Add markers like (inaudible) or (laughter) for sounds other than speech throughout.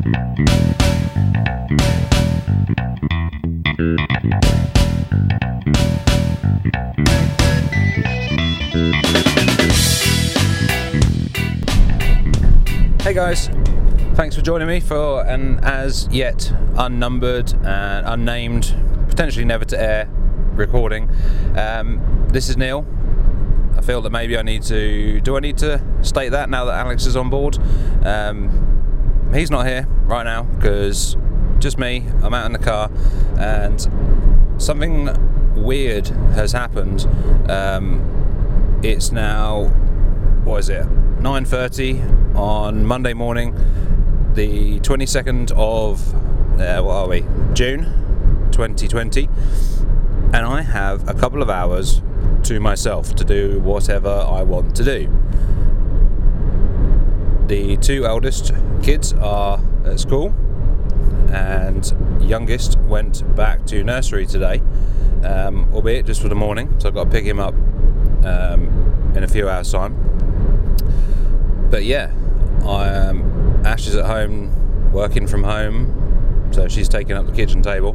Hey guys, thanks for joining me for an as yet unnumbered and unnamed, potentially never to air recording. Um, this is Neil. I feel that maybe I need to. Do I need to state that now that Alex is on board? Um, he's not here right now because just me. I'm out in the car and something weird has happened. Um, it's now what is it 9.30 on monday morning the 22nd of uh, what are we june 2020 and i have a couple of hours to myself to do whatever i want to do the two eldest kids are at school and youngest went back to nursery today um, albeit just for the morning so i've got to pick him up um, in a few hours time but yeah, I, um, Ash is at home working from home, so she's taking up the kitchen table,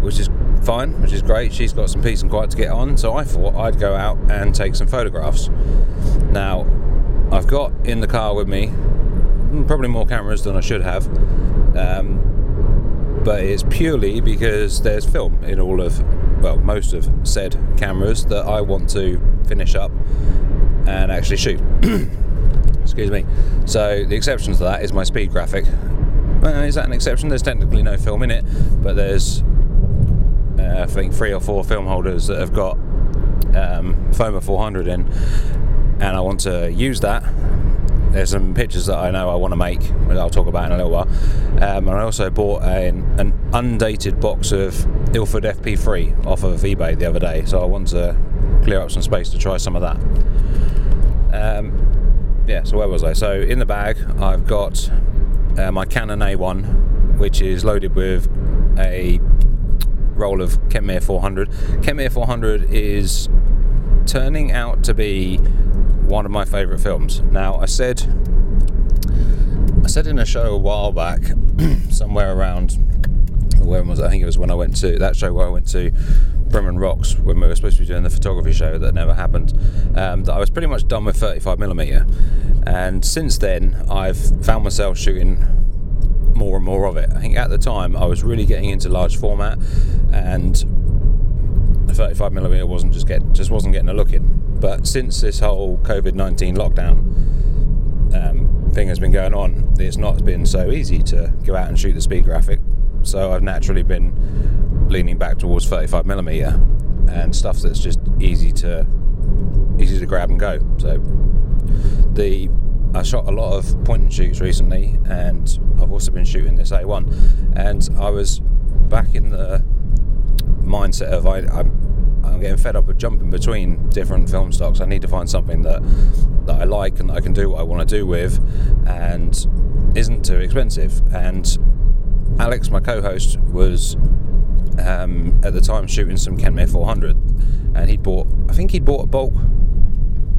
which is fine, which is great. She's got some peace and quiet to get on, so I thought I'd go out and take some photographs. Now, I've got in the car with me probably more cameras than I should have, um, but it's purely because there's film in all of, well, most of said cameras that I want to finish up and actually shoot. (clears throat) excuse me. So the exception to that is my speed graphic. Well, is that an exception? There's technically no film in it, but there's uh, I think three or four film holders that have got um, FOMA 400 in, and I want to use that. There's some pictures that I know I want to make, which I'll talk about in a little while. Um, and I also bought a, an undated box of Ilford FP3 off of eBay the other day, so I want to clear up some space to try some of that. Um, yeah, so where was I? So in the bag, I've got uh, my Canon A1, which is loaded with a roll of Kentmere 400. Kentmere 400 is turning out to be one of my favourite films. Now, I said, I said in a show a while back, (clears throat) somewhere around, when was it? I think it was when I went to that show where I went to Bremen Rocks when we were supposed to be doing the photography show that never happened. Um, that I was pretty much done with 35mm, and since then I've found myself shooting more and more of it. I think at the time I was really getting into large format, and the 35mm wasn't just get just wasn't getting a look in. But since this whole COVID 19 lockdown um, thing has been going on, it's not been so easy to go out and shoot the speed graphic. So I've naturally been leaning back towards 35 millimeter and stuff that's just easy to easy to grab and go. So the I shot a lot of point and shoots recently, and I've also been shooting this A1, and I was back in the mindset of I, I'm getting fed up of jumping between different film stocks. I need to find something that that I like and that I can do what I want to do with, and isn't too expensive. And Alex, my co-host, was um, at the time shooting some Kentmere 400, and he bought, I think he'd bought a bulk,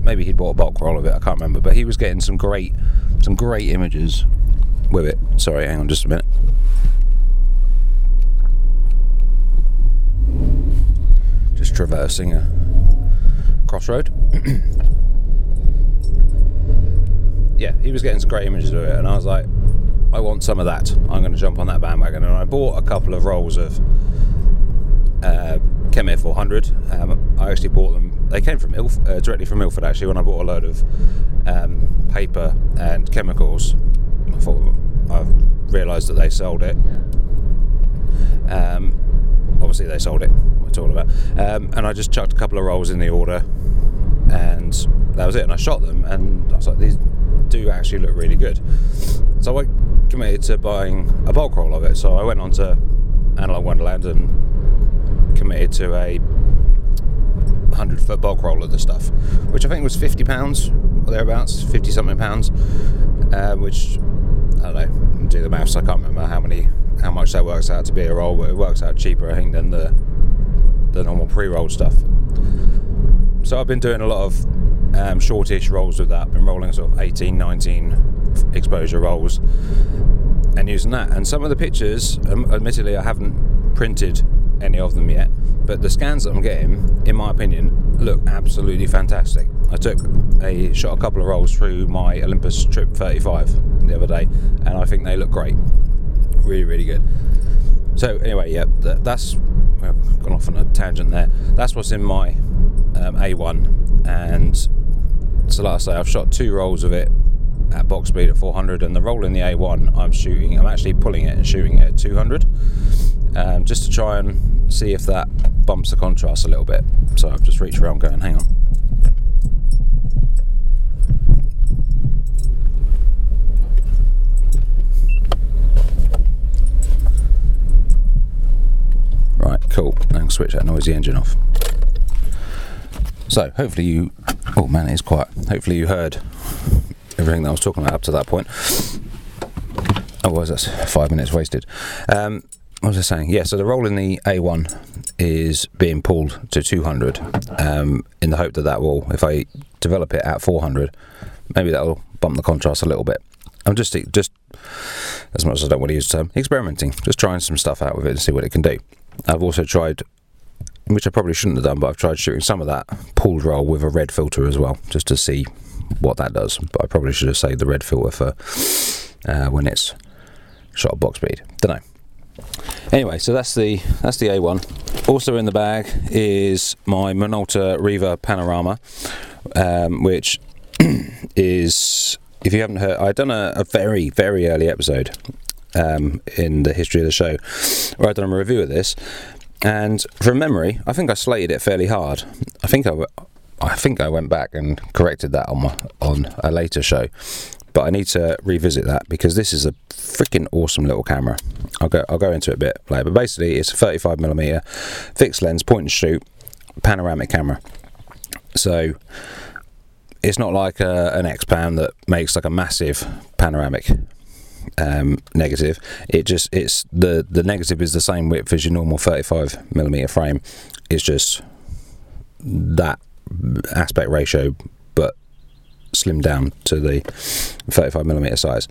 maybe he'd bought a bulk roll of it. I can't remember, but he was getting some great, some great images with it. Sorry, hang on just a minute. Traversing a crossroad. (clears throat) yeah, he was getting some great images of it, and I was like, I want some of that. I'm going to jump on that bandwagon, and I bought a couple of rolls of uh, Kentmere 400. Um, I actually bought them. They came from Ilf- uh, directly from Ilford actually. When I bought a load of um, paper and chemicals, I thought I realised that they sold it. Um, obviously, they sold it. Talking about, um, and I just chucked a couple of rolls in the order, and that was it. And I shot them, and I was like, these do actually look really good. So I committed to buying a bulk roll of it. So I went on to Analogue Wonderland and committed to a 100 foot bulk roll of the stuff, which I think was 50 pounds or thereabouts, 50 something pounds, uh, which I don't know, do the maths, I can't remember how many, how much that works out to be a roll, but it works out cheaper, I think, than the, the normal pre rolled stuff. So I've been doing a lot of um, shortish rolls with that, I've been rolling sort of 18, 19 exposure rolls. And using that. And some of the pictures, um, admittedly, I haven't printed any of them yet, but the scans that I'm getting, in my opinion, look absolutely fantastic. I took a shot a couple of rolls through my Olympus Trip 35 the other day, and I think they look great. Really, really good. So anyway, yeah, that's gone off on a tangent there. That's what's in my um, A1, and so like I say, I've shot two rolls of it at box speed at 400, and the roll in the A1, I'm shooting. I'm actually pulling it and shooting it at 200, um, just to try and see if that bumps the contrast a little bit. So I've just reached around, going, hang on. Cool. And switch that noisy engine off. So hopefully you. Oh man, it's quiet. Hopefully you heard everything that I was talking about up to that point. Otherwise, that's five minutes wasted. Um, what was I saying? Yeah, so the roll in the A1 is being pulled to 200 um, in the hope that that will, if I develop it at 400, maybe that will bump the contrast a little bit. I'm just, just as much as I don't want to use the term, experimenting, just trying some stuff out with it and see what it can do. I've also tried, which I probably shouldn't have done, but I've tried shooting some of that pulled roll with a red filter as well, just to see what that does. But I probably should have saved the red filter for uh, when it's shot at box speed. Don't know. Anyway, so that's the that's the A1. Also in the bag is my Minolta Riva Panorama, um, which (clears throat) is if you haven't heard, I've done a, a very very early episode um, in the history of the show where I've done a review of this, and from memory, I think I slated it fairly hard. I think I I think I went back and corrected that on my on a later show, but I need to revisit that because this is a freaking awesome little camera. I'll go I'll go into it a bit later, but basically it's a 35 millimeter fixed lens point and shoot panoramic camera. So it's not like a, an X-Pan that makes like a massive panoramic um, negative. It just it's the the negative is the same width as your normal 35 millimeter frame. It's just that aspect ratio, but slimmed down to the 35 millimeter size.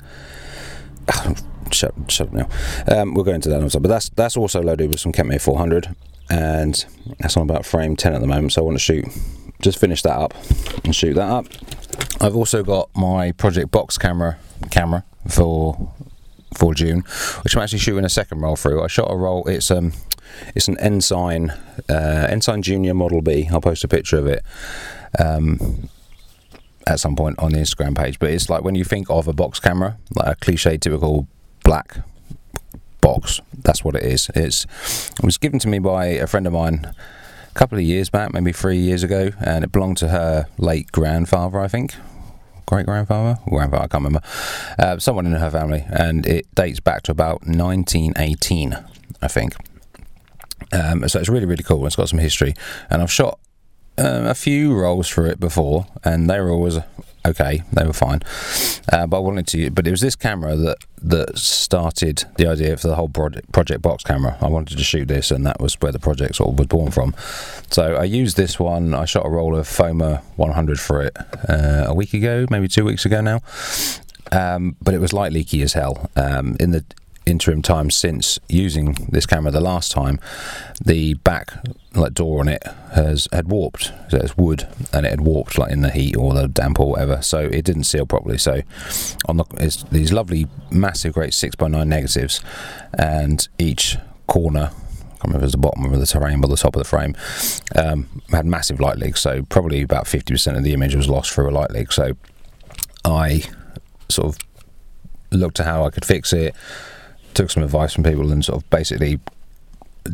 (sighs) shut, shut up now. Um, we'll go into that another time. But that's that's also loaded with some Kentmere 400, and that's on about frame 10 at the moment. So I want to shoot, just finish that up and shoot that up. I've also got my Project Box camera camera for for June, which I'm actually shooting a second roll through. I shot a roll. It's um it's an Ensign uh, Ensign Junior Model B. I'll post a picture of it. Um, at some point on the Instagram page, but it's like when you think of a box camera, like a cliche, typical black box. That's what it is. It's it was given to me by a friend of mine a couple of years back, maybe three years ago, and it belonged to her late grandfather, I think, great grandfather, grandfather, I can't remember, uh, someone in her family, and it dates back to about 1918, I think. Um, so it's really, really cool. It's got some history, and I've shot um, a few rolls for it before, and they were always okay. They were fine, uh, but I wanted to. But it was this camera that that started the idea for the whole project, project box camera. I wanted to shoot this, and that was where the project sort of was born from. So I used this one. I shot a roll of Foma 100 for it uh, a week ago, maybe two weeks ago now. Um, but it was light leaky as hell. Um, in the interim time since using this camera the last time, the back like door on it has had warped. So it's wood, and it had warped like in the heat or the damp or whatever. So it didn't seal properly. So on the it's these lovely, massive, great six by nine negatives, and each corner. I remember it was the bottom of the terrain or the top of the frame. Um, had massive light leaks, so probably about fifty percent of the image was lost through a light leak. So I sort of looked at how I could fix it took some advice from people and sort of basically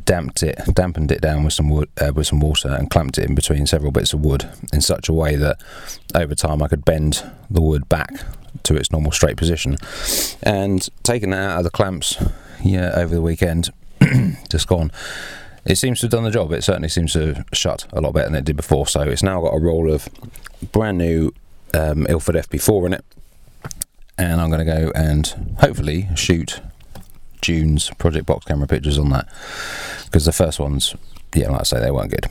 damped it, dampened it down with some wood, uh, with some water, and clamped it in between several bits of wood in such a way that over time I could bend the wood back to its normal straight position. And taking that out of the clamps, yeah, over the weekend, (clears throat) just gone. It seems to have done the job. It certainly seems to shut a lot better than it did before. So it's now got a roll of brand new um, Ilford FP4 in it, and I'm going to go and hopefully shoot June's Project Box camera pictures on that because the first ones, yeah, like I say, they weren't good.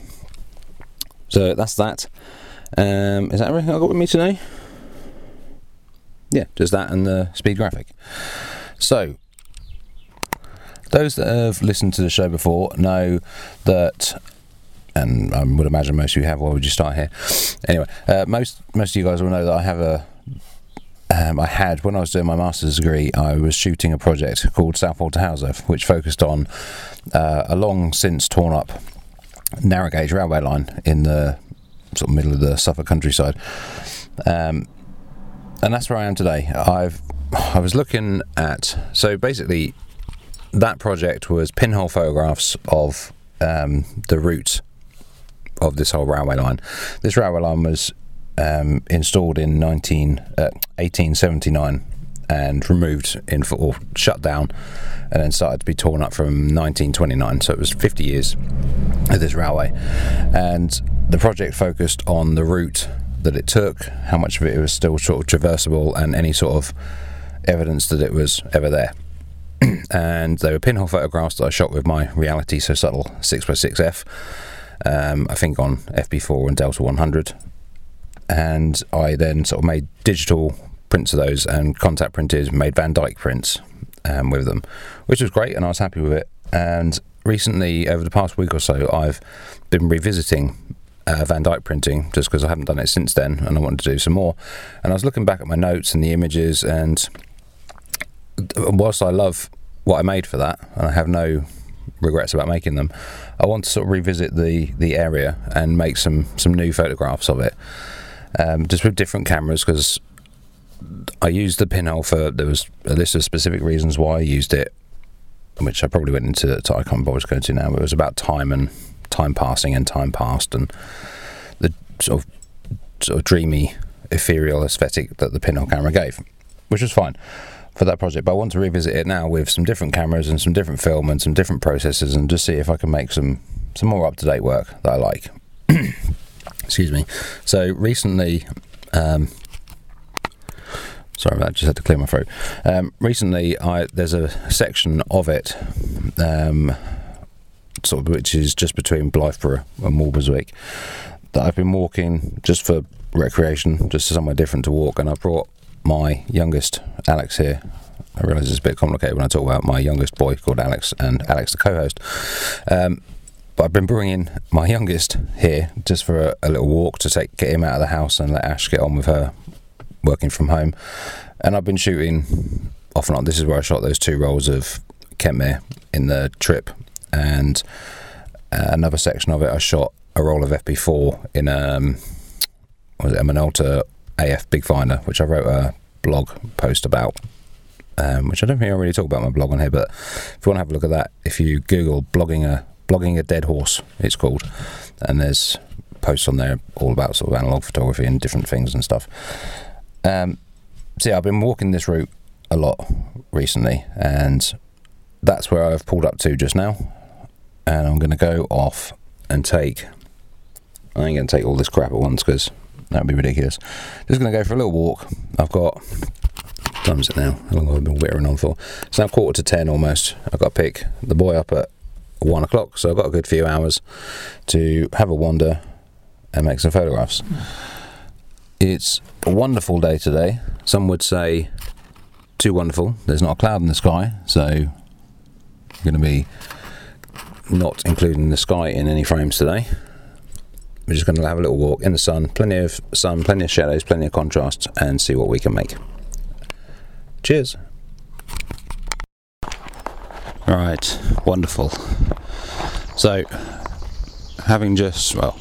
So that's that. Um, is that everything I got with me today? Yeah, just that and the speed graphic. So those that have listened to the show before know that, and I would imagine most of you have. Why would you start here? Anyway, uh, most most of you guys will know that I have a. Um, I had when I was doing my master's degree, I was shooting a project called Southwold to Halesworth, which focused on uh, a long since torn up narrow gauge railway line in the sort of middle of the Suffolk countryside. Um, and that's where I am today. I've I was looking at so basically that project was pinhole photographs of um, the route of this whole railway line. This railway line was um, installed in 19, uh, 1879 and removed in or shut down and then started to be torn up from 1929 so it was 50 years of this railway. And the project focused on the route that it took how much of it was still sort of traversable and any sort of evidence that it was ever there. (clears throat) And they were pinhole photographs that I shot with my RealitySoSubtle 6x6f um, I think on FP4 and Delta 100 and I then sort of made digital prints of those and contact printed made Van Dyke prints um, with them which was great and I was happy with it. And recently over the past week or so I've been revisiting uh, Van Dyke printing just because I haven't done it since then and I wanted to do some more. And I was looking back at my notes and the images and whilst I love what I made for that, and I have no regrets about making them, I want to sort of revisit the the area and make some some new photographs of it, um, just with different cameras because I used the pinhole for there was a list of specific reasons why I used it, which I probably went into. to I can't bother going to now, it was about time and time passing and time passed and the sort of sort of dreamy ethereal aesthetic that the pinhole camera gave, which was fine for that project. But I want to revisit it now with some different cameras and some different film and some different processes, and just see if I can make some some more up to date work that I like. (clears throat) Excuse me. So recently. Um, sorry, I just had to clear my throat. Um, recently, I there's a section of it, um, sort of which is just between Blythburgh and Walberswick, that I've been walking just for recreation, just somewhere different to walk, and I brought my youngest, Alex, here. I realise it's a bit complicated when I talk about my youngest boy called Alex and Alex, the co host. Um, but I've been bringing my youngest here just for a, a, little walk to take get him out of the house and let Ash get on with her working from home. And I've been shooting off and on. This is where I shot those two rolls of Kentmere in the trip, and uh, another section of it I shot a roll of FP4 in um, was it a Minolta AF Big Finder, which I wrote a blog post about, um, which I don't think I really talk about my blog on here. But if you want to have a look at that, if you Google blogging a blogging a dead horse, it's called, and there's posts on there all about sort of analog photography and different things and stuff. Um, so yeah, I've been walking this route a lot recently, and that's where I've pulled up to just now. And I'm going to go off and take. I ain't going to take all this crap at once because that would be ridiculous. Just going to go for a little walk. I've got. Time's it now? How long have I been whittering on for? It's now quarter to ten almost. I've got to pick the boy up at one o'clock, so I've got a good few hours to have a wander and make some photographs. It's a wonderful day today. Some would say too wonderful. There's not a cloud in the sky, so I'm going to be not including the sky in any frames today. We're just going to have a little walk in the sun, plenty of sun, plenty of shadows, plenty of contrast, and see what we can make. Cheers. Right, wonderful. So, having just, well,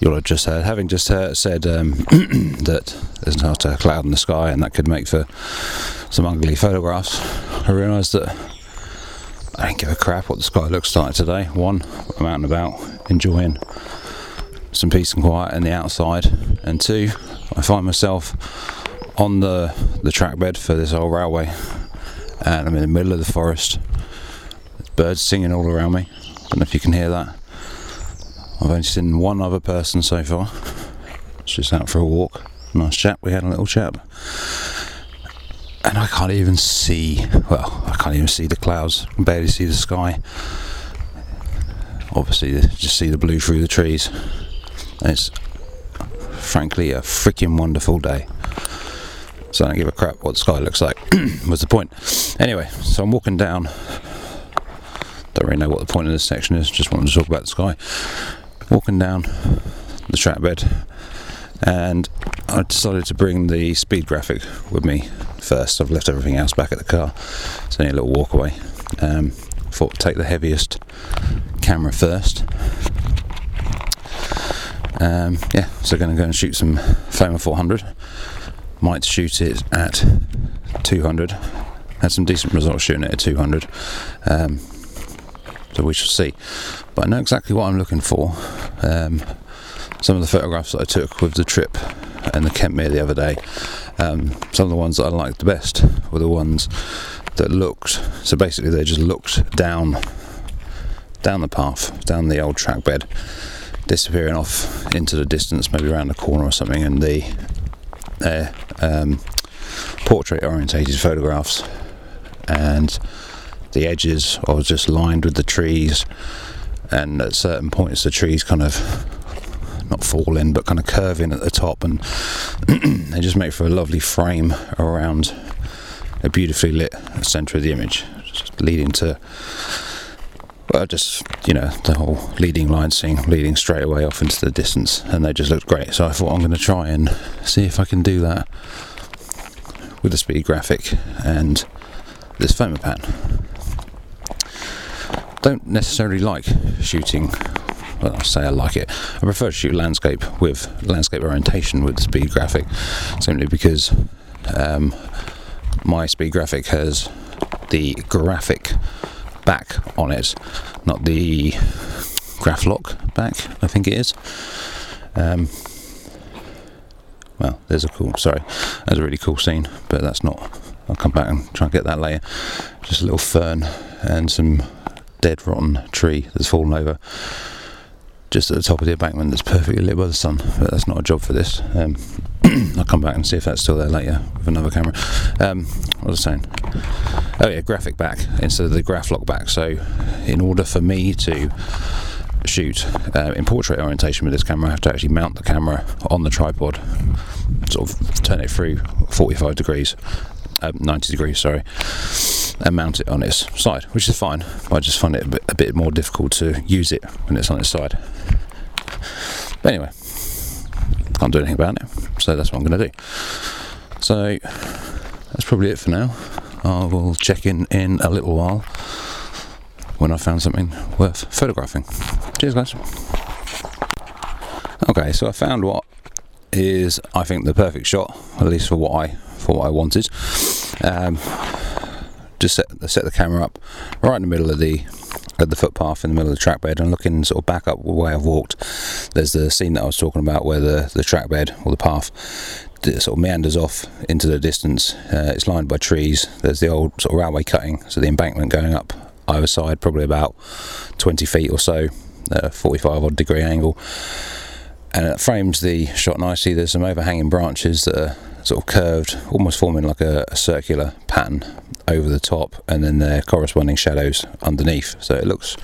you'll have just heard, having just heard, said um, (clears throat) that there's not a cloud in the sky and that could make for some ugly photographs, I realised that I don't give a crap what the sky looks like today. One, I'm out and about enjoying some peace and quiet in the outside, and two, I find myself on the the track bed for this old railway, and I'm in the middle of the forest. Birds singing all around me. I don't know if you can hear that. I've only seen one other person so far. It's just out for a walk. Nice chap. We had a little chat and I can't even see. Well, I can't even see the clouds. I barely see the sky. Obviously, just see the blue through the trees. And it's frankly a freaking wonderful day. So I don't give a crap what the sky looks like. (clears throat) Was the point? Anyway, so I'm walking down. Don't really know what the point of this section is. Just wanted to talk about the sky. Walking down the track bed, and I decided to bring the speed graphic with me first. I've left everything else back at the car. It's only a little walk away. Um, thought take the heaviest camera first. Um, yeah, so going to go and shoot some Foma 400. Might shoot it at 200. Had some decent results shooting it at 200. Um, so we shall see. But I know exactly what I'm looking for. Um, some of the photographs that I took with the trip and the Kentmere the other day, um, some of the ones that I liked the best were the ones that looked. So basically, they just looked down, down the path, down the old track bed, disappearing off into the distance, maybe around a corner or something, and the uh, um, portrait orientated photographs. And the edges are just lined with the trees. And at certain points the trees kind of not fall in but kind of curve in at the top. And (clears throat) they just make for a lovely frame around a beautifully lit centre of the image leading to well just you know the whole leading line scene leading straight away off into the distance and they just looked great so I thought I'm going to try and see if I can do that with the speed graphic and this Fomapan don't necessarily like shooting. Well, I say I like it. I prefer to shoot landscape with landscape orientation with the speed graphic, simply because um, my speed graphic has the graphic back on it, not the Graflok back. I think it is. Um, well, there's a cool. Sorry, there's a really cool scene, but that's not. I'll come back and try and get that later. Just a little fern and some dead rotten tree that's fallen over just at the top of the embankment that's perfectly lit by the sun. But that's not a job for this. Um, (clears throat) I'll come back and see if that's still there later with another camera. Um, what was I saying? Oh yeah, graphic back instead of the Graflok back. So in order for me to shoot uh, in portrait orientation with this camera, I have to actually mount the camera on the tripod, sort of turn it through 45 degrees, uh, 90 degrees, sorry and mount it on its side, which is fine. I just find it a bit, a bit more difficult to use it when it's on its side. But anyway, can't do anything about it, so that's what I'm going to do. So that's probably it for now. I will check in in a little while when I found something worth photographing. Cheers, guys. Okay, so I found what is I think the perfect shot, at least for what I for what I wanted. Um, just set, set the camera up right in the middle of the of the footpath in the middle of the track bed and looking sort of back up the way I've walked. There's the scene that I was talking about where the, the track bed or the path sort of meanders off into the distance. Uh, it's lined by trees. There's the old sort of railway cutting, so the embankment going up either side, probably about 20 feet or so, uh, 45 odd degree angle. And it frames the shot nicely. There's some overhanging branches that are sort of curved, almost forming like a, a circular pattern over the top, and then their corresponding shadows underneath. So it looks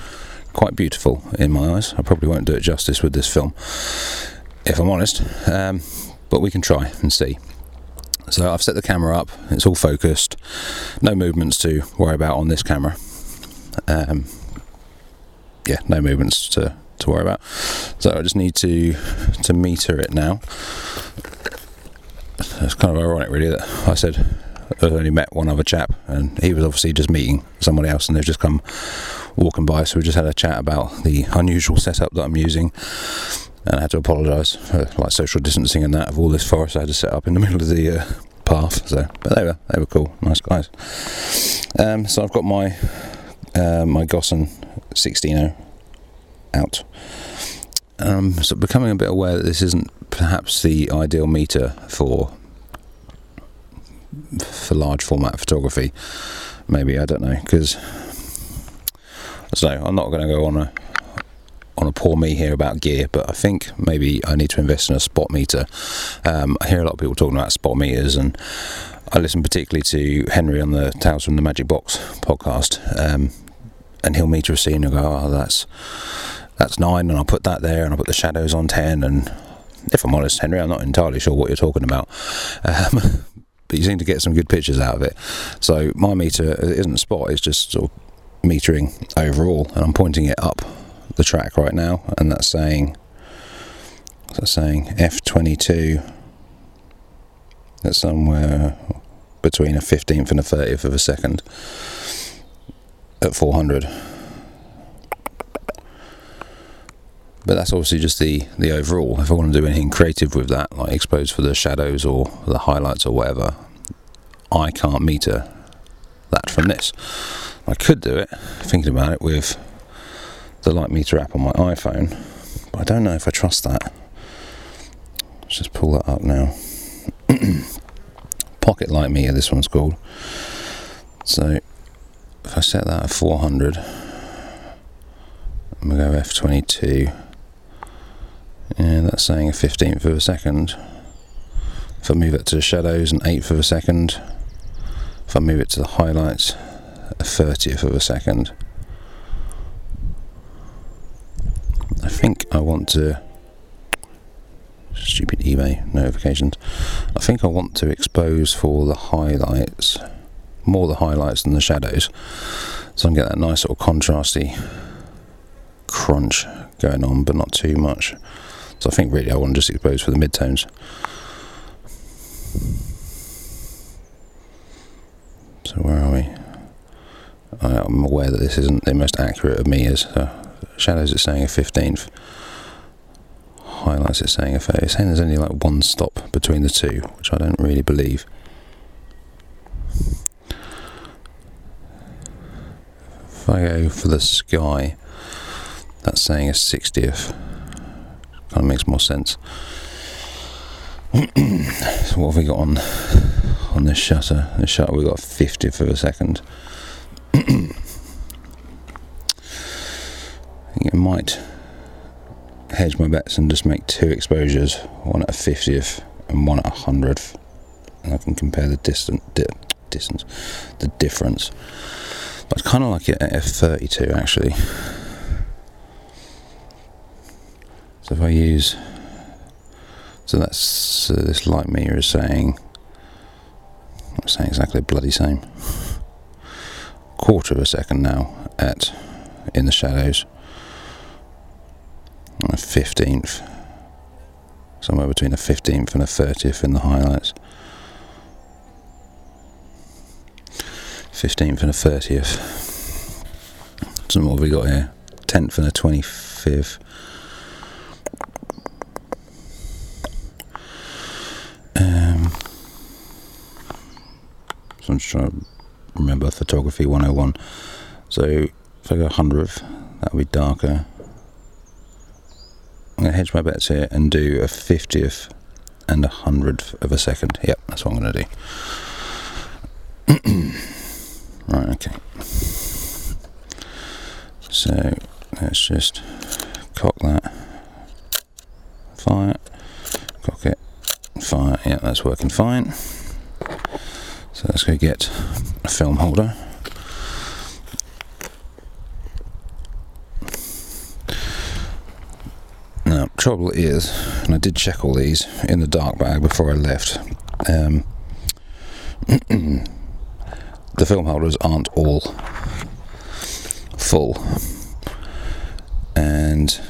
quite beautiful in my eyes. I probably won't do it justice with this film, if I'm honest, um, but we can try and see. So I've set the camera up, it's all focused, no movements to worry about on this camera. Um, yeah, no movements to, to worry about. So I just need to to meter it now. It's kind of ironic, really, that I said I've only met one other chap, and he was obviously just meeting somebody else, and they've just come walking by. So we just had a chat about the unusual setup that I'm using, and I had to apologise for like social distancing and that of all this forest I had to set up in the (laughs) middle of the uh, path. So, but they were they were cool, nice guys. Um, so I've got my uh, my Gossen 16 out. Um, so becoming a bit aware that this isn't perhaps the ideal meter for for large format photography. Maybe I don't know because so I'm not going to go on a on a poor me here about gear, but I think maybe I need to invest in a spot meter. Um, I hear a lot of people talking about spot meters, and I listen particularly to Henry on the Tales from the Magic Box podcast, um, and he'll meter a scene and go, "Oh, that's that's nine, and I'll put that there, and I'll put the shadows on ten, and if I'm honest, Henry, I'm not entirely sure what you're talking about. Um, (laughs) but you seem to get some good pictures out of it. So my meter isn't spot; it's just sort of metering overall, and I'm pointing it up the track right now, and that's saying that's saying F22. That's somewhere between a 15th and a 30th of a second at 400. But that's obviously just the, the overall. If I want to do anything creative with that, like expose for the shadows or the highlights or whatever, I can't meter that from this. I could do it, thinking about it, with the light meter app on my iPhone, but I don't know if I trust that. Let's just pull that up now. (clears throat) Pocket light meter, this one's called. So if I set that at 400, I'm going to go F22 and that's saying a 15th of a second. If I move it to the shadows, an eighth of a second. If I move it to the highlights, a 30th of a second. I think I want to. Stupid eBay notifications. I think I want to expose for the highlights, more the highlights than the shadows, so I can get that nice of contrasty crunch going on, but not too much. So I think really I want to just expose for the midtones. So where are we? I'm aware that this isn't the most accurate of meters. Uh, shadows it's saying a 15th. Highlights it's saying a 30th. It's saying there's only like one stop between the two, which I don't really believe. If I go for the sky, that's saying a 60th kind of makes more sense. (clears throat) so what have we got on on this shutter? This shutter we got 50 for a second. (clears throat) I might hedge my bets and just make two exposures, one at a 50th and one at a hundredth, and I can compare the distant di- distance, the difference. But I kind of like it at f32 actually. So if I use, so that's this light meter is saying, not saying exactly a bloody same, quarter of a second now at in the shadows, a fifteenth, somewhere between a fifteenth and a thirtieth in the highlights. 15th and a 30th. So what have we got here? 10th and a 25th. Just trying to remember photography 101. So if I go 100th, that'll be darker. I'm going to hedge my bets here and do a 50th and a 100th of a second. Yep, that's what I'm going to do. (clears throat) right, okay. So let's just cock that, fire, cock it, fire. Yeah, that's working fine. So let's go get a film holder. Now, trouble is, and I did check all these in the dark bag before I left. Um, (clears throat) the film holders aren't all full, and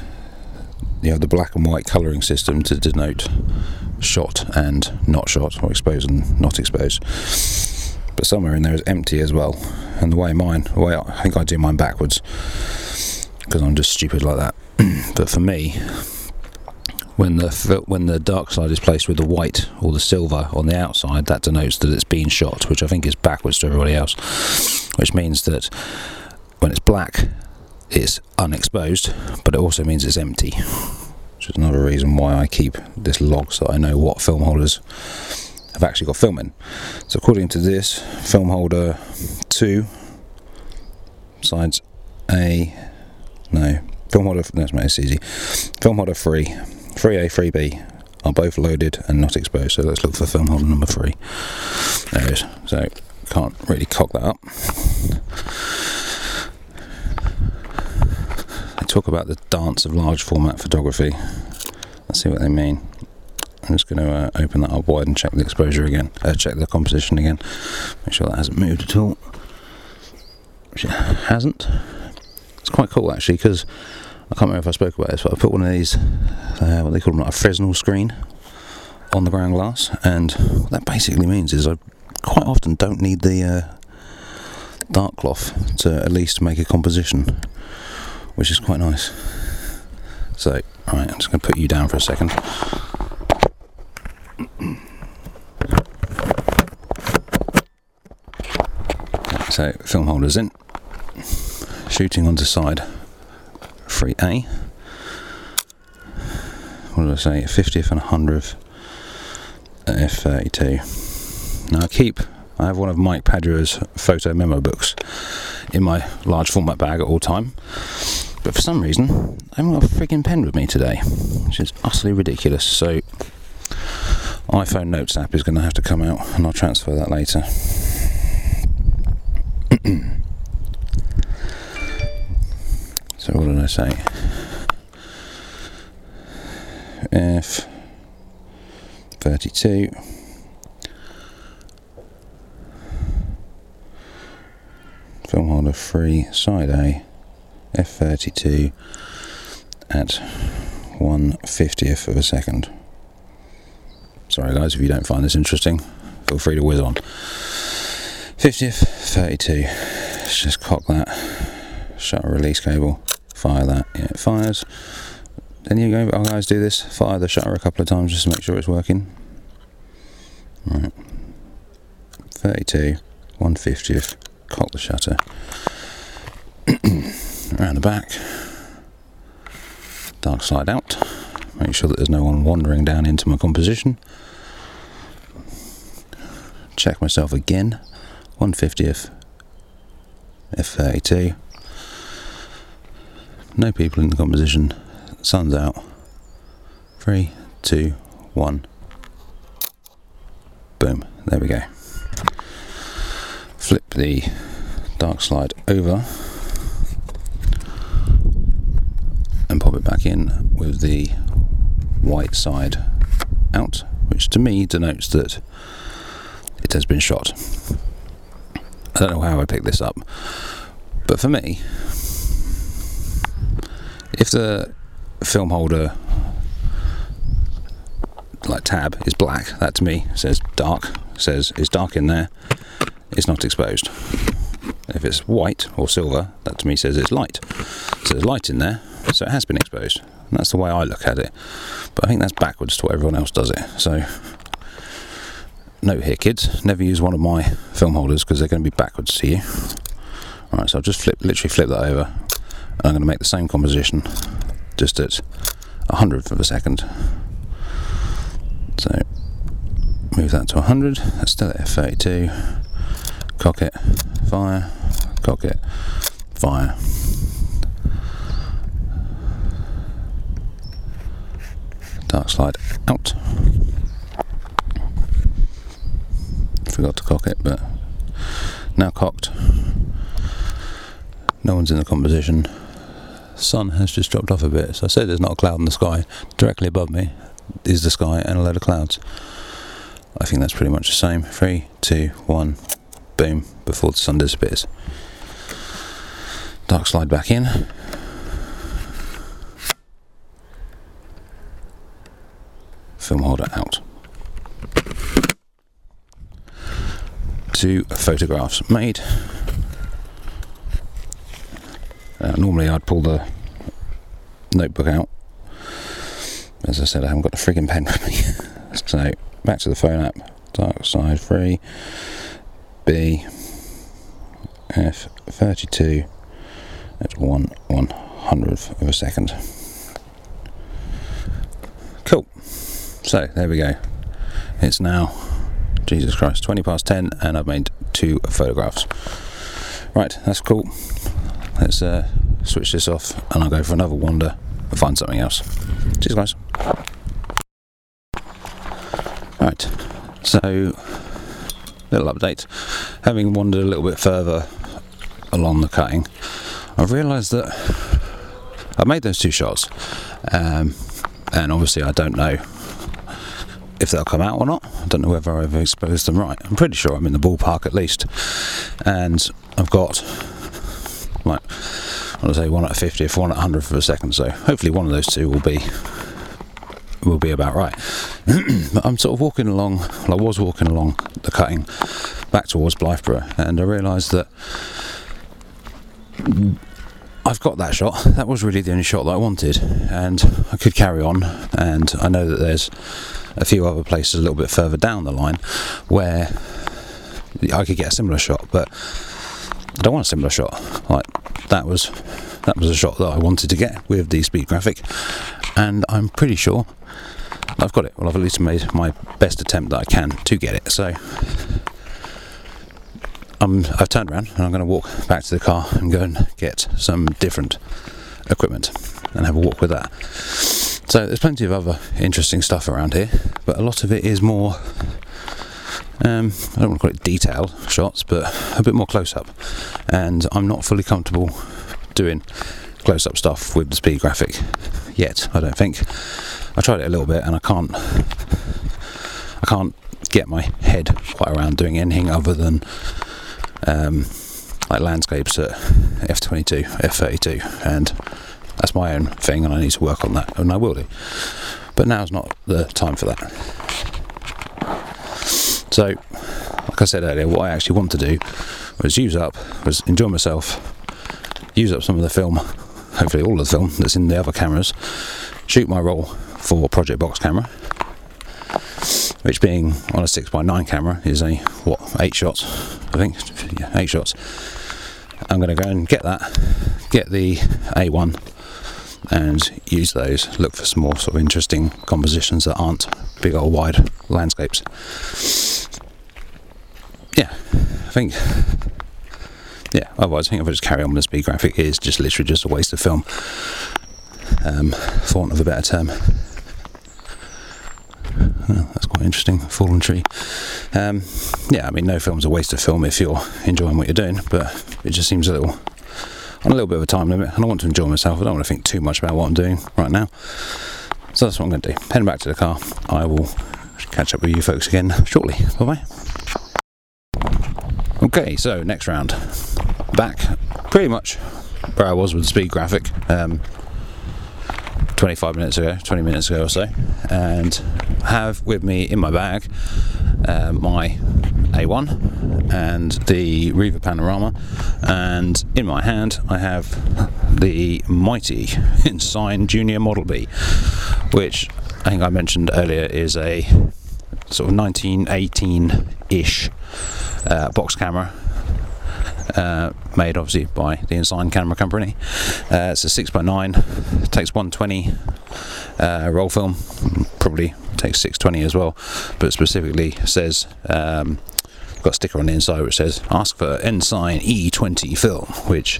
you have the black and white colouring system to denote shot and not shot, or exposed and not exposed. But somewhere in there is empty as well. And the way mine, the way I, I think I do mine backwards, because I'm just stupid like that. (clears throat) but for me, when the when the dark side is placed with the white or the silver on the outside, that denotes that it's been shot, which I think is backwards to everybody else. Which means that when it's black, it's unexposed, but it also means it's empty is another reason why I keep this log so I know what film holders have actually got film in. So according to this, film holder 2, sides A, no, film holder, make this easy, film holder 3, 3A, 3B are both loaded and not exposed, so let's look for film holder number 3. There it is, so can't really cock that up. Talk about the dance of large format photography. Let's see what they mean. I'm just going to uh, open that up wide and check the exposure again, uh, check the composition again, make sure that hasn't moved at all. Which it hasn't. It's quite cool actually because I can't remember if I spoke about this, but I put one of these, uh, what they call them, like a Fresnel screen on the ground glass, and what that basically means is I quite often don't need the uh, dark cloth to at least make a composition, which is quite nice. So, alright, I'm just going to put you down for a second. So, film holders in, shooting onto side 3A. What did I say? 50th and 100th at F32. Now, I keep, I have one of Mike Padua's photo memo books in my large format bag at all time. But for some reason, I haven't got a frigging pen with me today, which is utterly ridiculous. So, iPhone Notes app is going to have to come out, and I'll transfer that later. (coughs) so, what did I say? F 32. Film holder free, side A, F32 at 1 50th of a second. Sorry, guys, if you don't find this interesting, feel free to whiz on. 50th, 32. Let's just cock that. Shutter release cable. Fire that. Yeah, it fires. Then you go, oh, guys, do this. Fire the shutter a couple of times just to make sure it's working. Right. 32, 150th. Cock the shutter. (clears throat) Around the back. Dark slide out. Make sure that there's no one wandering down into my composition. Check myself again. 150th. F32. No people in the composition. Sun's out. Three, two, one. Boom. There we go. Flip the dark slide over and pop it back in with the white side out, which to me denotes that it has been shot. I don't know how I picked this up, but for me, if the film holder like tab is black, that to me says dark, says it's dark in there, it's not exposed. If it's white or silver, that to me says it's light. So there's light in there, so it has been exposed. And that's the way I look at it. But I think that's backwards to what everyone else does it. So note here, kids, never use one of my film holders because they're going to be backwards to you. Alright, so I'll just flip, literally flip that over. And I'm going to make the same composition, just at a hundredth of a second. So move that to 100. That's still at F32. Cock it, fire, cock it, fire. Slide out. Forgot to cock it, but now cocked. No one's in the composition. Sun has just dropped off a bit, so I said there's not a cloud in the sky. Directly above me is the sky and a load of clouds. I think that's pretty much the same. Three, two, one boom, before the sun disappears. Dark slide back in. Film holder out. Two photographs made. Uh, normally I'd pull the notebook out. As I said, I haven't got a frigging pen (laughs) with me. so back to the phone app. Dark side free. B F 32 at 1 one hundredth of a second. Cool. So there we go. It's now, Jesus Christ, 20 past 10 and I've made two photographs. Right, that's cool. Let's uh, switch this off and I'll go for another wander and find something else. Cheers, guys. Right, so little update. Having wandered a little bit further along the cutting, I've realised that I made those two shots, um, and obviously I don't know if they'll come out or not. I don't know whether I've exposed them right. I'm pretty sure I'm in the ballpark at least. And I've got like I want to say one at 50th, one at 100th of a second. So hopefully one of those two will be will be about right. (clears throat) but I'm sort of walking along. Well, I was walking along the cutting back towards Blythburgh, and I realised that I've got that shot. That was really the only shot that I wanted, and I could carry on. And I know that there's a few other places a little bit further down the line where I could get a similar shot, but I don't want a similar shot. Like that was that was a shot that I wanted to get with the speed graphic, and I'm pretty sure I've got it. Well, I've at least made my best attempt that I can to get it. So I'm, I've turned around and I'm going to walk back to the car and go and get some different equipment and have a walk with that. So there's plenty of other interesting stuff around here, but a lot of it is more. Um, I don't want to call it detail shots, but a bit more close up. And I'm not fully comfortable doing close up stuff with the speed graphic yet. I don't think. I tried it a little bit and I can't. I can't get my head quite around doing anything other than um, like landscapes at f22, f32, and that's my own thing, and I need to work on that, and I will do. But now's not the time for that. So, like I said earlier, what I actually want to do was use up, was enjoy myself, use up some of the film, hopefully all of the film that's in the other cameras, shoot my roll for Project Box camera, which being on a 6x9 camera is a what eight shots I think yeah, eight shots I'm going to go and get that get the A1 and use those look for some more sort of interesting compositions that aren't big old wide landscapes yeah I think yeah otherwise I think if I just carry on with the speed graphic it is just literally just a waste of film um, for want of a better term that's quite interesting. Fallen tree. Um, yeah, I mean, no film's a waste of film if you're enjoying what you're doing, but it just seems a little a little bit of a time limit. And I want to enjoy myself. I don't want to think too much about what I'm doing right now. So that's what I'm going to do. Heading back to the car. I will catch up with you folks again shortly. Bye bye. Okay, so next round. Back pretty much where I was with the speed graphic. Um, 25 minutes ago, 20 minutes ago or so, and have with me in my bag uh, my A1 and the Riva Panorama, and in my hand I have the mighty Ensign Junior Model B, which I think I mentioned earlier is a sort of 1918 ish uh, box camera uh, made obviously by the Ensign Camera Company. Uh, it's a 6x9, takes 120 uh, roll film, probably takes 620 as well, but specifically says. Um, got a sticker on the inside which says ask for Ensign E20 film, which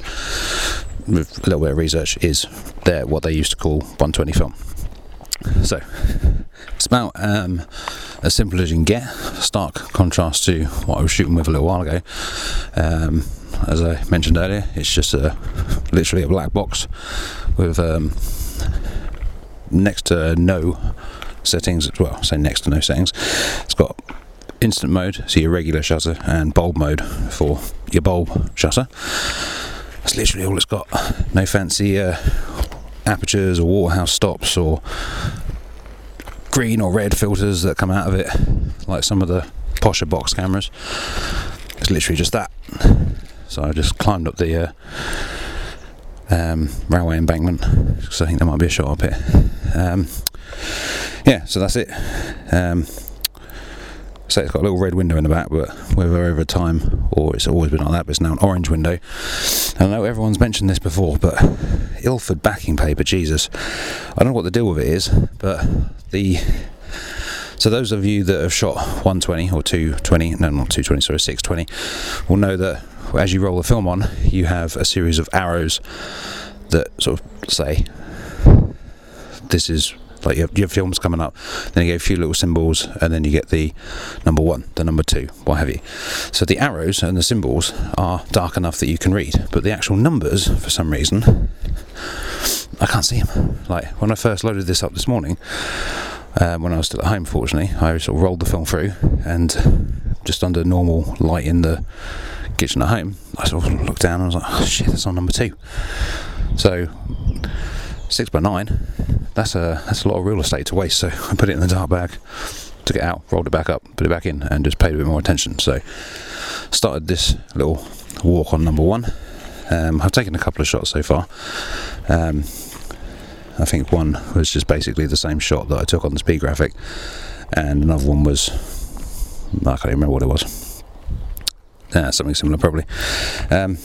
with a little bit of research is there what they used to call 120 film. So it's about um, as simple as you can get. Stark contrast to what I was shooting with a little while ago. Um, as I mentioned earlier, it's just a literally a black box with um, next to no settings. Well, say next to no settings. It's got instant mode, so your regular shutter, and bulb mode for your bulb shutter. That's literally all it's got. No fancy uh, apertures or Waterhouse stops or green or red filters that come out of it, like some of the posher box cameras. It's literally just that. So I just climbed up the uh, um, railway embankment because I think there might be a shot up here. Um, yeah, so that's it. Um, so it's got a little red window in the back, but whether over time or it's always been like that, but it's now an orange window. I know everyone's mentioned this before, but Ilford backing paper, Jesus. I don't know what the deal with it is, but the so those of you that have shot 120 or 220, no, not 220, sorry, 620, will know that as you roll the film on, you have a series of arrows that sort of say this is like your, your film's coming up. Then you get a few little symbols, and then you get the number one, the number two, what have you. So the arrows and the symbols are dark enough that you can read, but the actual numbers, for some reason, I can't see them. Like when I first loaded this up this morning, um, when I was still at home, fortunately, I sort of rolled the film through and just under normal light in the kitchen at home, I sort of looked down and I was like, oh shit, that's on number two. So six by nine, that's a that's a lot of real estate to waste. So (laughs) I put it in the dark bag, took it out, rolled it back up, put it back in, and just paid a bit more attention. So started this little walk on number one. Um, I've taken a couple of shots so far. Um, I think one was just basically the same shot that I took on the speed graphic, and another one was I can't even remember what it was. Yeah, something similar probably. Um,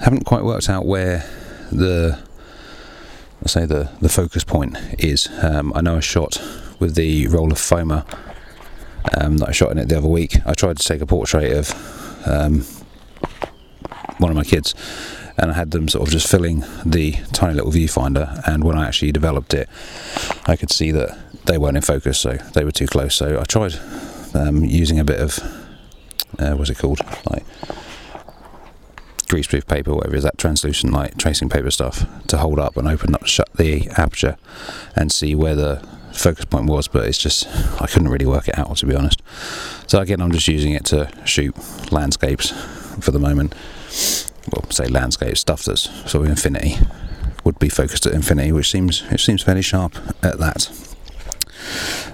haven't quite worked out where the I say the the focus point is. Um, I know I shot with the roll of Foma um, that I shot in it the other week. I tried to take a portrait of um, one of my kids, and I had them sort of just filling the tiny little viewfinder. And when I actually developed it, I could see that they weren't in focus, so they were too close. So I tried um, using a bit of uh, what's it called, like greaseproof paper, whatever is that translucent like tracing paper stuff, to hold up and open up, shut the aperture, and see where the focus point was. But it's just I couldn't really work it out to be honest. So again, I'm just using it to shoot landscapes for the moment. Well, say landscape stuff that's sort of infinity would be focused at infinity, which seems it seems fairly sharp at that.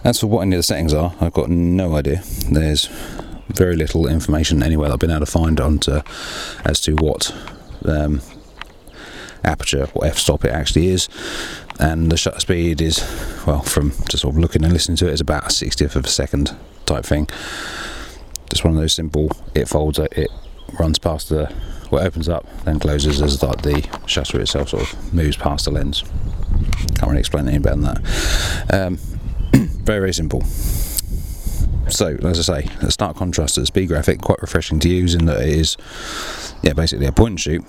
As for what any of the settings are, I've got no idea. There's very little information anywhere that I've been able to find onto as to what um, aperture or f-stop it actually is. And the shutter speed is well from just sort of looking and listening to it is about a 60th of a second type thing. Just one of those simple it folds it runs past the well it opens up then closes as like the shutter itself sort of moves past the lens. Can't really explain any better than that. Um, (clears throat) very very simple so as I say, a stark contrast to the speed graphic, quite refreshing to use in that it is, yeah, basically a point and shoot.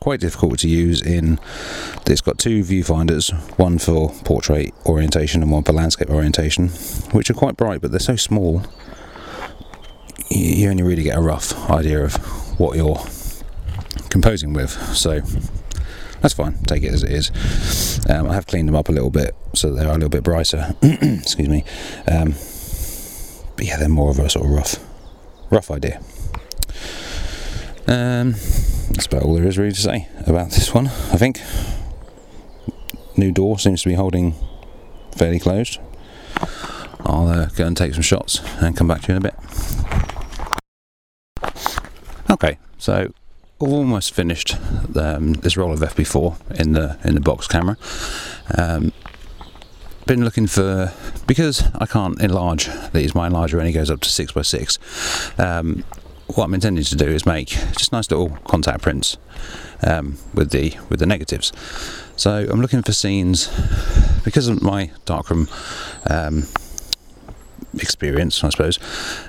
Quite difficult to use in that it's got two viewfinders, one for portrait orientation and one for landscape orientation, which are quite bright, but they're so small. You only really get a rough idea of what you're composing with. So that's fine. Take it as it is. Um, I have cleaned them up a little bit so they are a little bit brighter. (clears throat) Excuse me. Um, but yeah, they're more of a sort of rough, rough idea. Um, that's about all there is really to say about this one. I think new door seems to be holding fairly closed. I'll uh, go and take some shots and come back to you in a bit. Okay, so almost finished um, this roll of FP4 in the in the box camera. Um, been looking for because I can't enlarge these. My enlarger only goes up to six by six. Um, what I'm intending to do is make just nice little contact prints um, with the with the negatives. So I'm looking for scenes because of my darkroom um, experience, I suppose.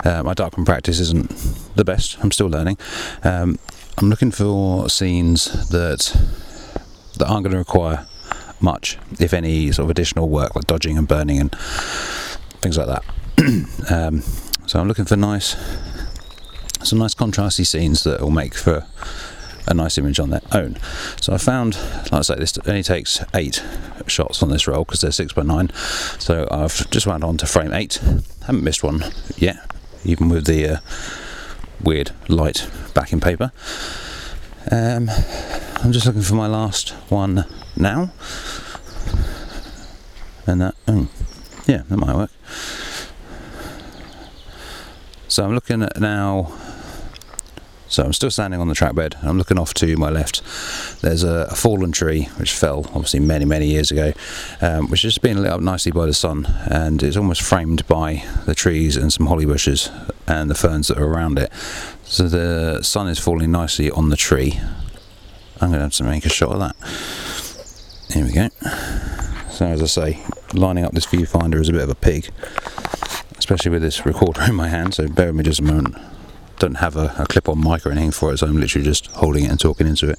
Uh, my darkroom practice isn't the best. I'm still learning. Um, I'm looking for scenes that that aren't going to require much, if any, sort of additional work like dodging and burning and things like that. (clears throat) um, so I'm looking for nice, some nice contrasty scenes that will make for a nice image on their own. So I found, like I say, this only takes eight shots on this roll because they're six by nine. So I've just wound on to frame eight. Haven't missed one yet, even with the uh, weird light backing paper. Um, I'm just looking for my last one now. And that, oh, yeah, that might work. So I'm looking at now. So I'm still standing on the trackbed. I'm looking off to my left. There's a, a fallen tree which fell obviously many many years ago, um, which has been lit up nicely by the sun, and it's almost framed by the trees and some holly bushes and the ferns that are around it. So the sun is falling nicely on the tree. I'm going to have to make a shot of that. Here we go. So as I say, lining up this viewfinder is a bit of a pig, especially with this recorder in my hand, so bear with me just a moment. Don't have a, a clip-on mic or anything for it, so I'm literally just holding it and talking into it.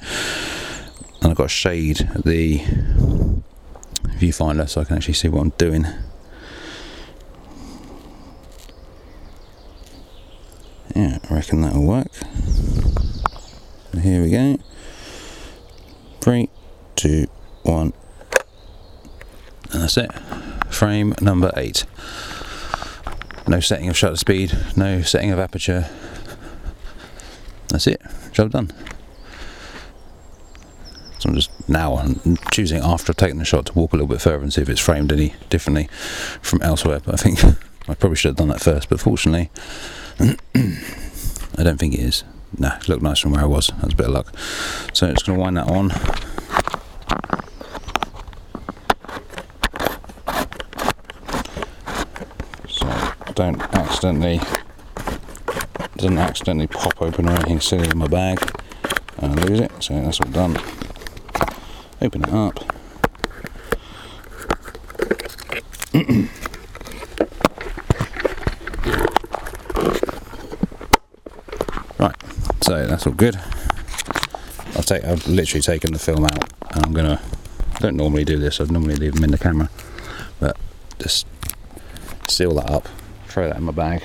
And I've got to shade the viewfinder so I can actually see what I'm doing. Yeah, I reckon that'll work. Here we go. Three, two, one, and that's it. frame number eight. No setting of shutter speed, no setting of aperture. That's it, job done. So I'm just now choosing after I've taken the shot to walk a little bit further and see if it's framed any differently from elsewhere. But I think (laughs) I probably should have done that first. But fortunately, (clears throat) I don't think it is. Nah, it looked nice from where I was. That's a bit of luck. So it's going to wind that on. So don't accidentally doesn't accidentally pop open or anything silly in my bag and lose it. So that's all done. Open it up. (clears throat) right, so that's all good. I've take I've literally taken the film out and I'm gonna I don't normally do this, I'd normally leave them in the camera. But just seal that up, throw that in my bag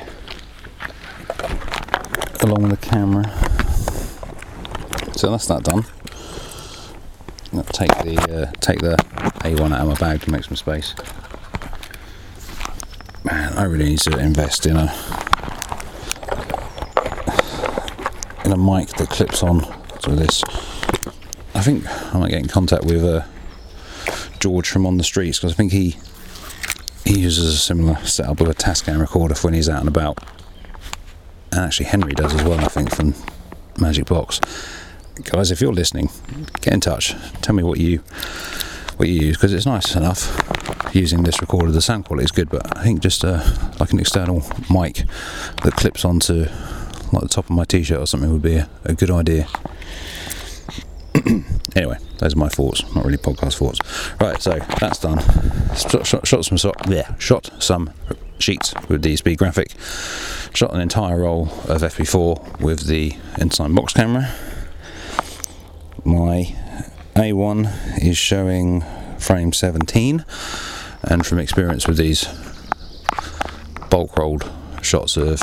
along with the camera. So that's that done. Take the uh, take the A1 out of my bag to make some space. Man, I really need to invest in a in a mic that clips on to this. I think I might get in contact with uh, George from On the Streets because I think he uses a similar setup with a Tascam recorder for when he's out and about. And actually, Henry does as well, I think, from Magic Box. Guys, if you're listening, get in touch. Tell me what you what you use because it's nice enough using this recorder. The sound quality is good, but I think just uh, like an external mic that clips onto like the top of my t-shirt or something would be a, a good idea. (clears throat) anyway, those are my thoughts, not really podcast thoughts. Right, so that's done. Shot, shot, shot some so, yeah, shot some sheets with the speed graphic. Shot an entire roll of FP4 with the Ensign box camera. My A1 is showing frame 17, and from experience with these bulk rolled shots of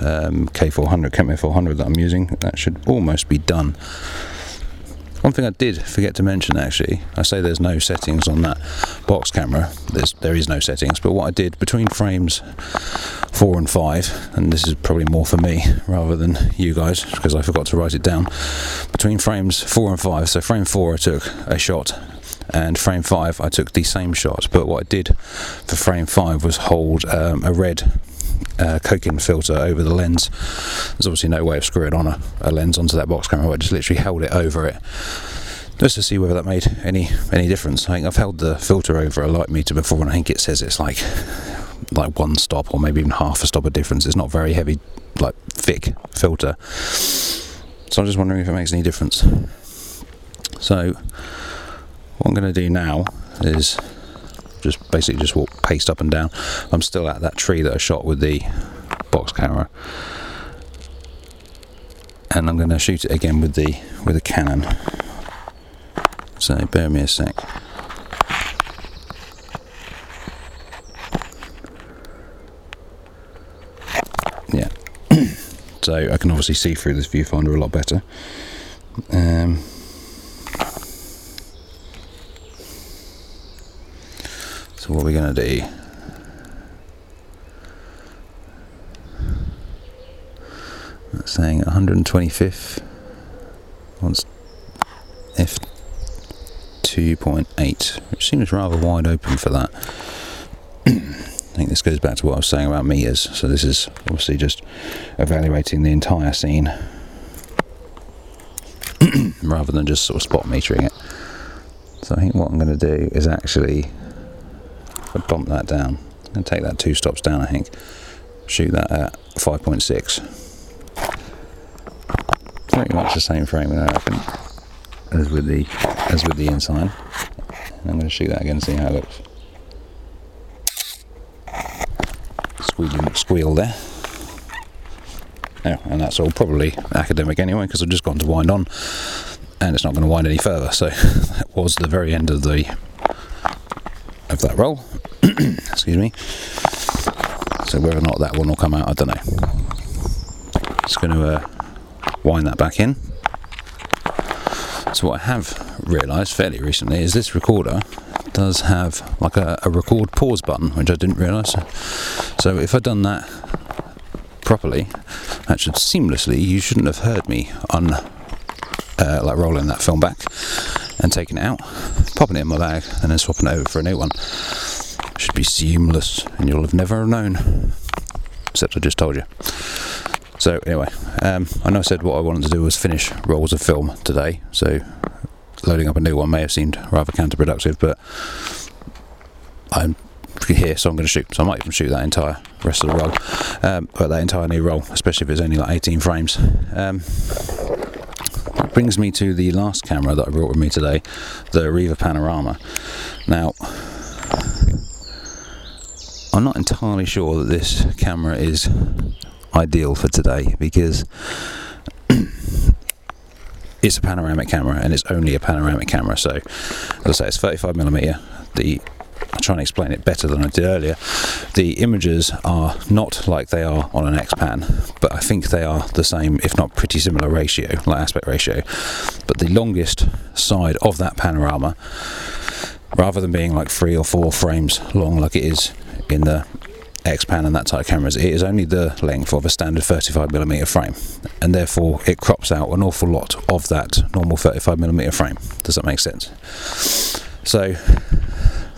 um, K400, Kentmere 400 that I'm using, that should almost be done. One thing I did forget to mention actually, I say there's no settings on that box camera. There's there is no settings, but what I did between frames four and five, and this is probably more for me rather than you guys because I forgot to write it down. Between frames four and five, so frame four I took a shot, and frame five I took the same shot. But what I did for frame five was hold um, a red uh, filter over the lens. There's obviously no way of screwing on a, a lens onto that box camera. I just literally held it over it just to see whether that made any any difference. I think I've held the filter over a light meter before, and I think it says it's like like one stop or maybe even half a stop of difference. It's not very heavy, like thick filter. So I'm just wondering if it makes any difference. So what I'm going to do now is just basically just walk paste up and down. I'm still at that tree that I shot with the box camera, and I'm going to shoot it again with the with a Canon. So bear me a sec. Yeah. (coughs) so I can obviously see through this viewfinder a lot better. Um, so what we're going to do? That's saying 125th once f 2.8 which seems rather wide open for that. (clears throat) I think this goes back to what I was saying about meters. So this is obviously just evaluating the entire scene (clears throat) rather than just sort of spot metering it. So I think what I'm going to do is actually bump that down and take that two stops down I think shoot that at 5.6 pretty much the same frame I reckon as with the as with the Ensign. I'm going to shoot that again and see how it looks. Squealing squeal there. Oh, and that's all probably academic anyway because I've just gone to wind on and it's not going to wind any further. So (laughs) that was the very end of the of that roll. (clears throat) Excuse me. So whether or not that one will come out, I don't know. Just going to uh, wind that back in. So what I have realised fairly recently is this recorder does have like a, a record pause button, which I didn't realise. So if I'd done that properly, that should seamlessly. You shouldn't have heard me on uh, like rolling that film back and taking it out, popping it in my bag, and then swapping it over for a new one. Should be seamless, and you'll have never known. Except I just told you. So anyway, um, I know I said what I wanted to do was finish rolls of film today. So loading up a new one may have seemed rather counterproductive, but I'm here, so I'm going to shoot. So I might even shoot that entire rest of the roll, um, that entire new roll, especially if it's only like 18 frames. Um, brings me to the last camera that I brought with me today, the Riva Panorama. Now, I'm not entirely sure that this camera is ideal for today because (clears throat) it's a panoramic camera and it's only a panoramic camera. So, as I say, it's 35 millimeter. The I'll try and explain it better than I did earlier. The images are not like they are on an X-Pan, but I think they are the same, if not pretty similar ratio, like aspect ratio. But the longest side of that panorama, rather than being like three or four frames long like it is in the X-Pan and that type of cameras, it is only the length of a standard 35mm frame, and therefore it crops out an awful lot of that normal 35mm frame. Does that make sense? So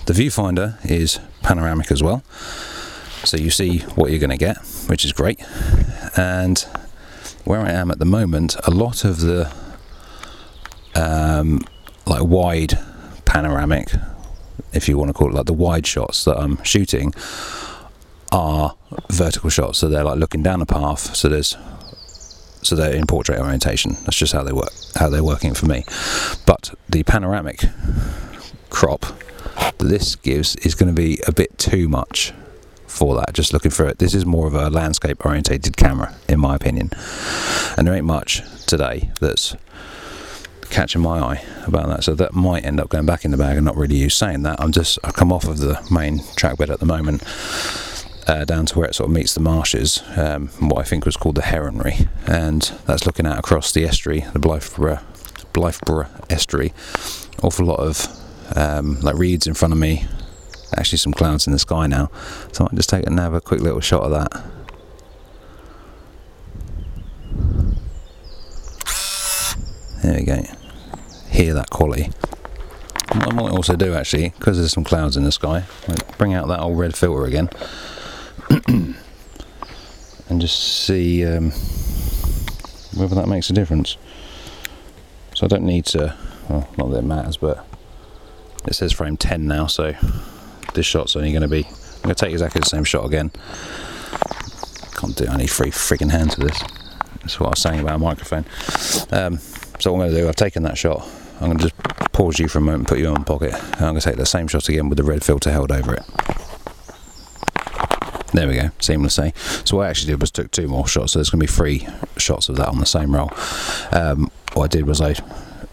the viewfinder is panoramic as well, so you see what you're going to get, which is great. And where I am at the moment, a lot of the um, like wide panoramic, if you want to call it like the wide shots that I'm shooting, are vertical shots. So they're like looking down a path. So there's so they're in portrait orientation. That's just how they work, how they're working for me. But the panoramic crop that this gives is going to be a bit too much for that. Just looking through it, this is more of a landscape orientated camera, in my opinion. And there ain't much today that's catching my eye about that. So that might end up going back in the bag and not really use. Saying that, I'm just I've come off of the main track bed at the moment. Uh, down to where it sort of meets the marshes, um, what I think was called the Heronry, and that's looking out across the estuary, the Blythburgh estuary. Awful lot of um, like reeds in front of me. Actually, some clouds in the sky now, so I might just take and have a quick little shot of that. There we go. Hear that quality. What I might also do actually, because there's some clouds in the sky, bring out that old red filter again (clears throat) and just see um, whether that makes a difference. So I don't need to, well, not that it matters, but it says frame 10 now, so this shot's only going to be, I'm going to take exactly the same shot again. Can't do, I need three freaking hands for this. That's what I was saying about a microphone. Um, so what I'm going to do, I've taken that shot. I'm going to just pause you for a moment, and put you on pocket, and I'm going to take the same shot again with the red filter held over it. There we go, seamlessly. So what I actually did was took two more shots, so there's going to be three shots of that on the same roll. Um, what I did was I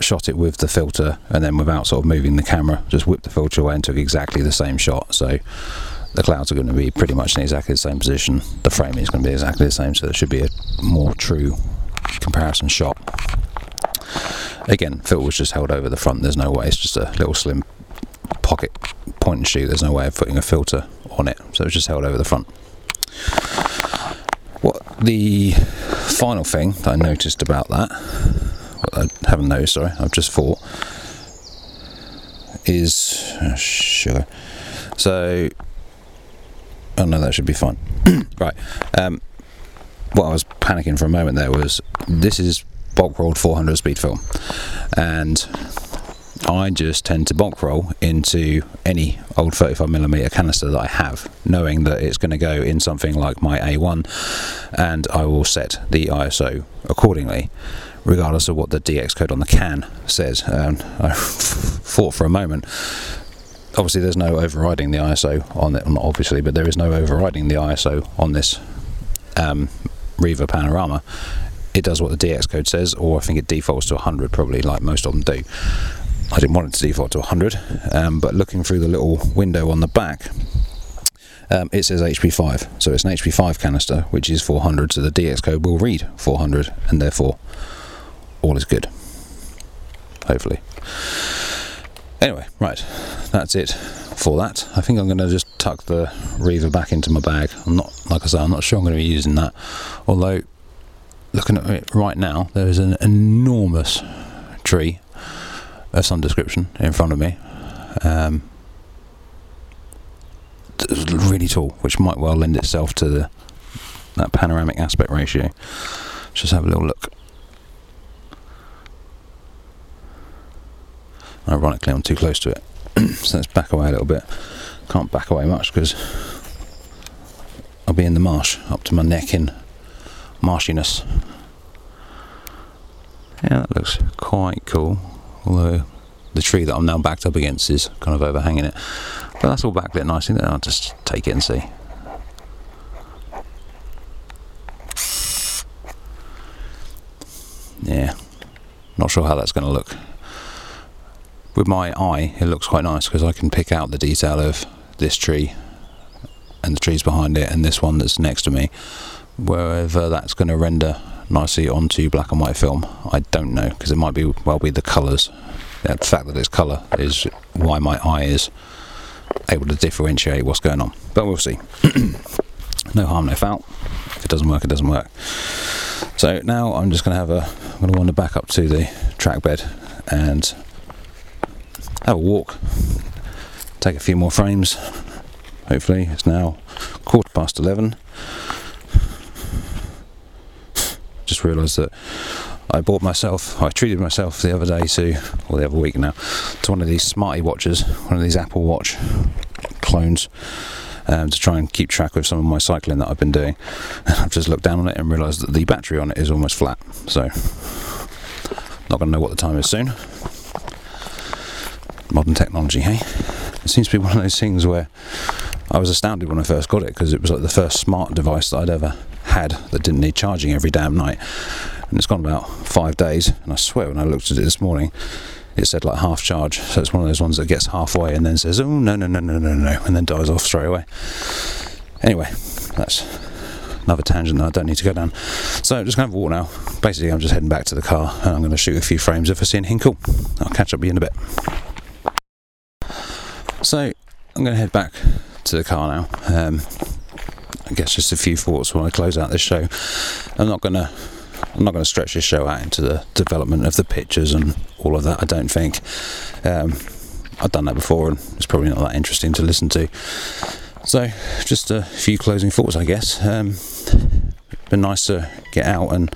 shot it with the filter and then without sort of moving the camera, just whipped the filter away and took exactly the same shot. So the clouds are going to be pretty much in exactly the same position. The frame is going to be exactly the same, so there should be a more true comparison shot. Again, filter was just held over the front. There's no way. It's just a little slim pocket point and shoot. There's no way of putting a filter on it, so it's just held over the front. What the final thing that I noticed about that, I haven't noticed, sorry, I've just thought, is sugar. So, oh no, that should be fine. (clears throat) right. Um, what I was panicking for a moment there was this is bulk rolled 400 speed film, and I just tend to bulk roll into any old 35mm canister that I have, knowing that it's going to go in something like my A1, and I will set the ISO accordingly, regardless of what the DX code on the can says. And (laughs) I thought for a moment. Obviously, there's no overriding the ISO on it, not obviously, but there is no overriding the ISO on this um, Riva Panorama. It does what the DX code says, or I think it defaults to 100, probably like most of them do. I didn't want it to default to 100, um, but looking through the little window on the back, um, it says HP5. So it's an HP5 canister, which is 400, so the DX code will read 400, and therefore all is good. Hopefully. Anyway, right, that's it for that. I think I'm going to just tuck the Riva back into my bag. I'm not, like I say, I'm not sure I'm going to be using that. Although, looking at it right now, there is an enormous tree of some description in front of me. Um, really tall, which might well lend itself to the that panoramic aspect ratio. Let's just have a little look. Ironically, I'm too close to it, (clears throat) so let's back away a little bit. Can't back away much because I'll be in the marsh up to my neck in marshiness. Yeah, that looks quite cool. Although the tree that I'm now backed up against is kind of overhanging it. But that's all backlit nicely. Then I'll just take it and see. Yeah, not sure how that's going to look. With my eye, it looks quite nice because I can pick out the detail of this tree and the trees behind it and this one that's next to me. Wherever that's going to render nicely onto black and white film, I don't know because it might be well be the colours. The fact that it's colour is why my eye is able to differentiate what's going on. But we'll see. (clears throat) no harm, no foul. If it doesn't work, it doesn't work. So now I'm just going to have a. I'm going to wander back up to the track bed and have a walk. Take a few more frames. Hopefully, it's now quarter past eleven. Just realised that I bought myself, I treated myself the other day to, or the other week now, to one of these smarty watches, one of these Apple Watch clones. Um, to try and keep track of some of my cycling that I've been doing. (laughs) I've just looked down on it and realised that the battery on it is almost flat. So, not going to know what the time is soon. Modern technology, hey? It seems to be one of those things where I was astounded when I first got it because it was like the first smart device that I'd ever had that didn't need charging every damn night and it's gone about five days. And I swear, when I looked at it this morning, it said like half charge. So it's one of those ones that gets halfway and then says, "Oh no, no, no, no, no, no," and then dies off straight away. Anyway, that's another tangent that I don't need to go down. So I'm just going to walk now. Basically, I'm just heading back to the car and I'm going to shoot a few frames if I see anything cool. I'll catch up with you in a bit. So I'm going to head back to the car now. Um, I guess just a few thoughts when I close out this show. I'm not going to I'm not going to stretch this show out into the development of the pictures and all of that. I don't think. Um, I've done that before, and it's probably not that interesting to listen to. So, just a few closing thoughts, I guess. Um, been nice to get out, and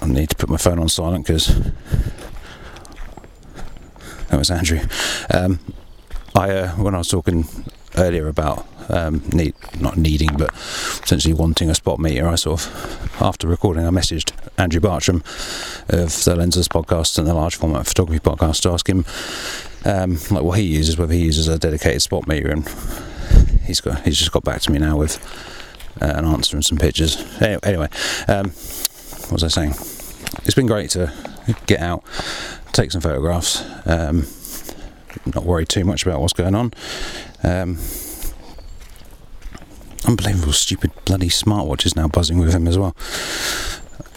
I need to put my phone on silent because that was Andrew. Um, I uh, when I was talking earlier about um, need not needing, but essentially wanting a spot meter. I sort of after recording, I messaged Andrew Bartram of the Lenses podcast and the large format photography podcast to ask him um, like what he uses, whether he uses a dedicated spot meter, and he's got he's just got back to me now with uh, an answer and some pictures. Anyway, um, what was I saying? It's been great to get out, take some photographs. Um, not worry too much about what's going on. Um, unbelievable, stupid, bloody smartwatch is now buzzing with him as well.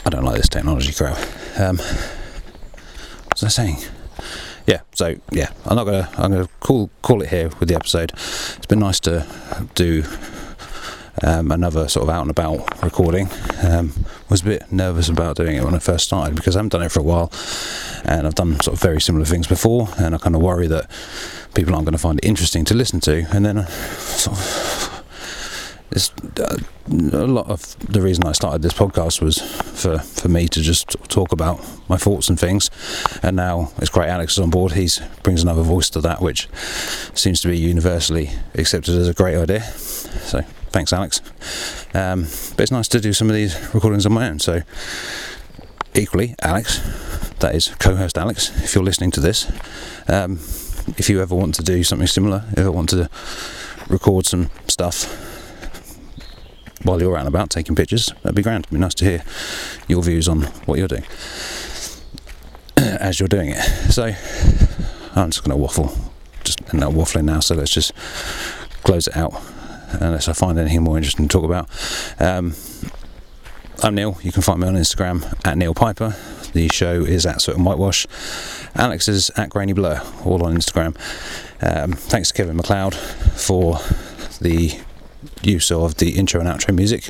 I don't like this technology crap. Um, what was I saying? Yeah, so yeah, I'm not gonna. I'm gonna call call it here with the episode. It's been nice to do um, another sort of out and about recording. Um, was a bit nervous about doing it when I first started because I haven't done it for a while, and I've done sort of very similar things before, and I kind of worry that people aren't going to find it interesting to listen to, and then sort of it's uh, a lot of the reason I started this podcast was for, for me to just talk about my thoughts and things. And now it's great Alex is on board. He brings another voice to that, which seems to be universally accepted as a great idea. So thanks, Alex. Um, but it's nice to do some of these recordings on my own. So equally, Alex, that is co-host Alex. If you're listening to this, um, if you ever want to do something similar, if I want to record some stuff while you're out and about taking pictures, that'd be grand. It'd be nice to hear your views on what you're doing (clears throat) as you're doing it. So I'm just going to waffle, just end up waffling now. So let's just close it out unless I find anything more interesting to talk about. Um, I'm Neil. You can find me on Instagram at Neil Piper. The show is at Soot and Whitewash. Alex is at Grainy Blur, all on Instagram. Um, thanks to Kevin MacLeod for the use of the intro and outro music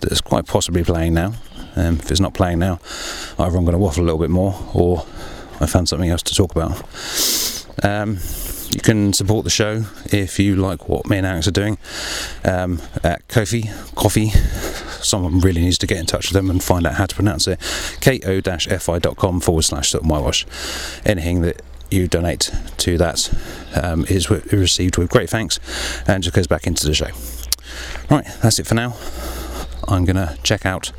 that's quite possibly playing now. Um, if it's not playing now, either I'm going to waffle a little bit more or I found something else to talk about. Um, you can support the show if you like what me and Alex are doing um, at Kofi Coffee. Someone really needs to get in touch with them and find out how to pronounce it. ko-fi.com forward slash wash. Anything that you donate to that um, is received with great thanks and just goes back into the show. Right, that's it for now. I'm gonna check out.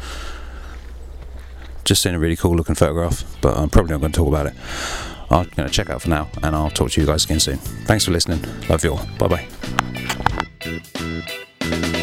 Just seen a really cool looking photograph, but I'm probably not going to talk about it. I'm going to check out for now, and I'll talk to you guys again soon. Thanks for listening. Love you all. Bye bye.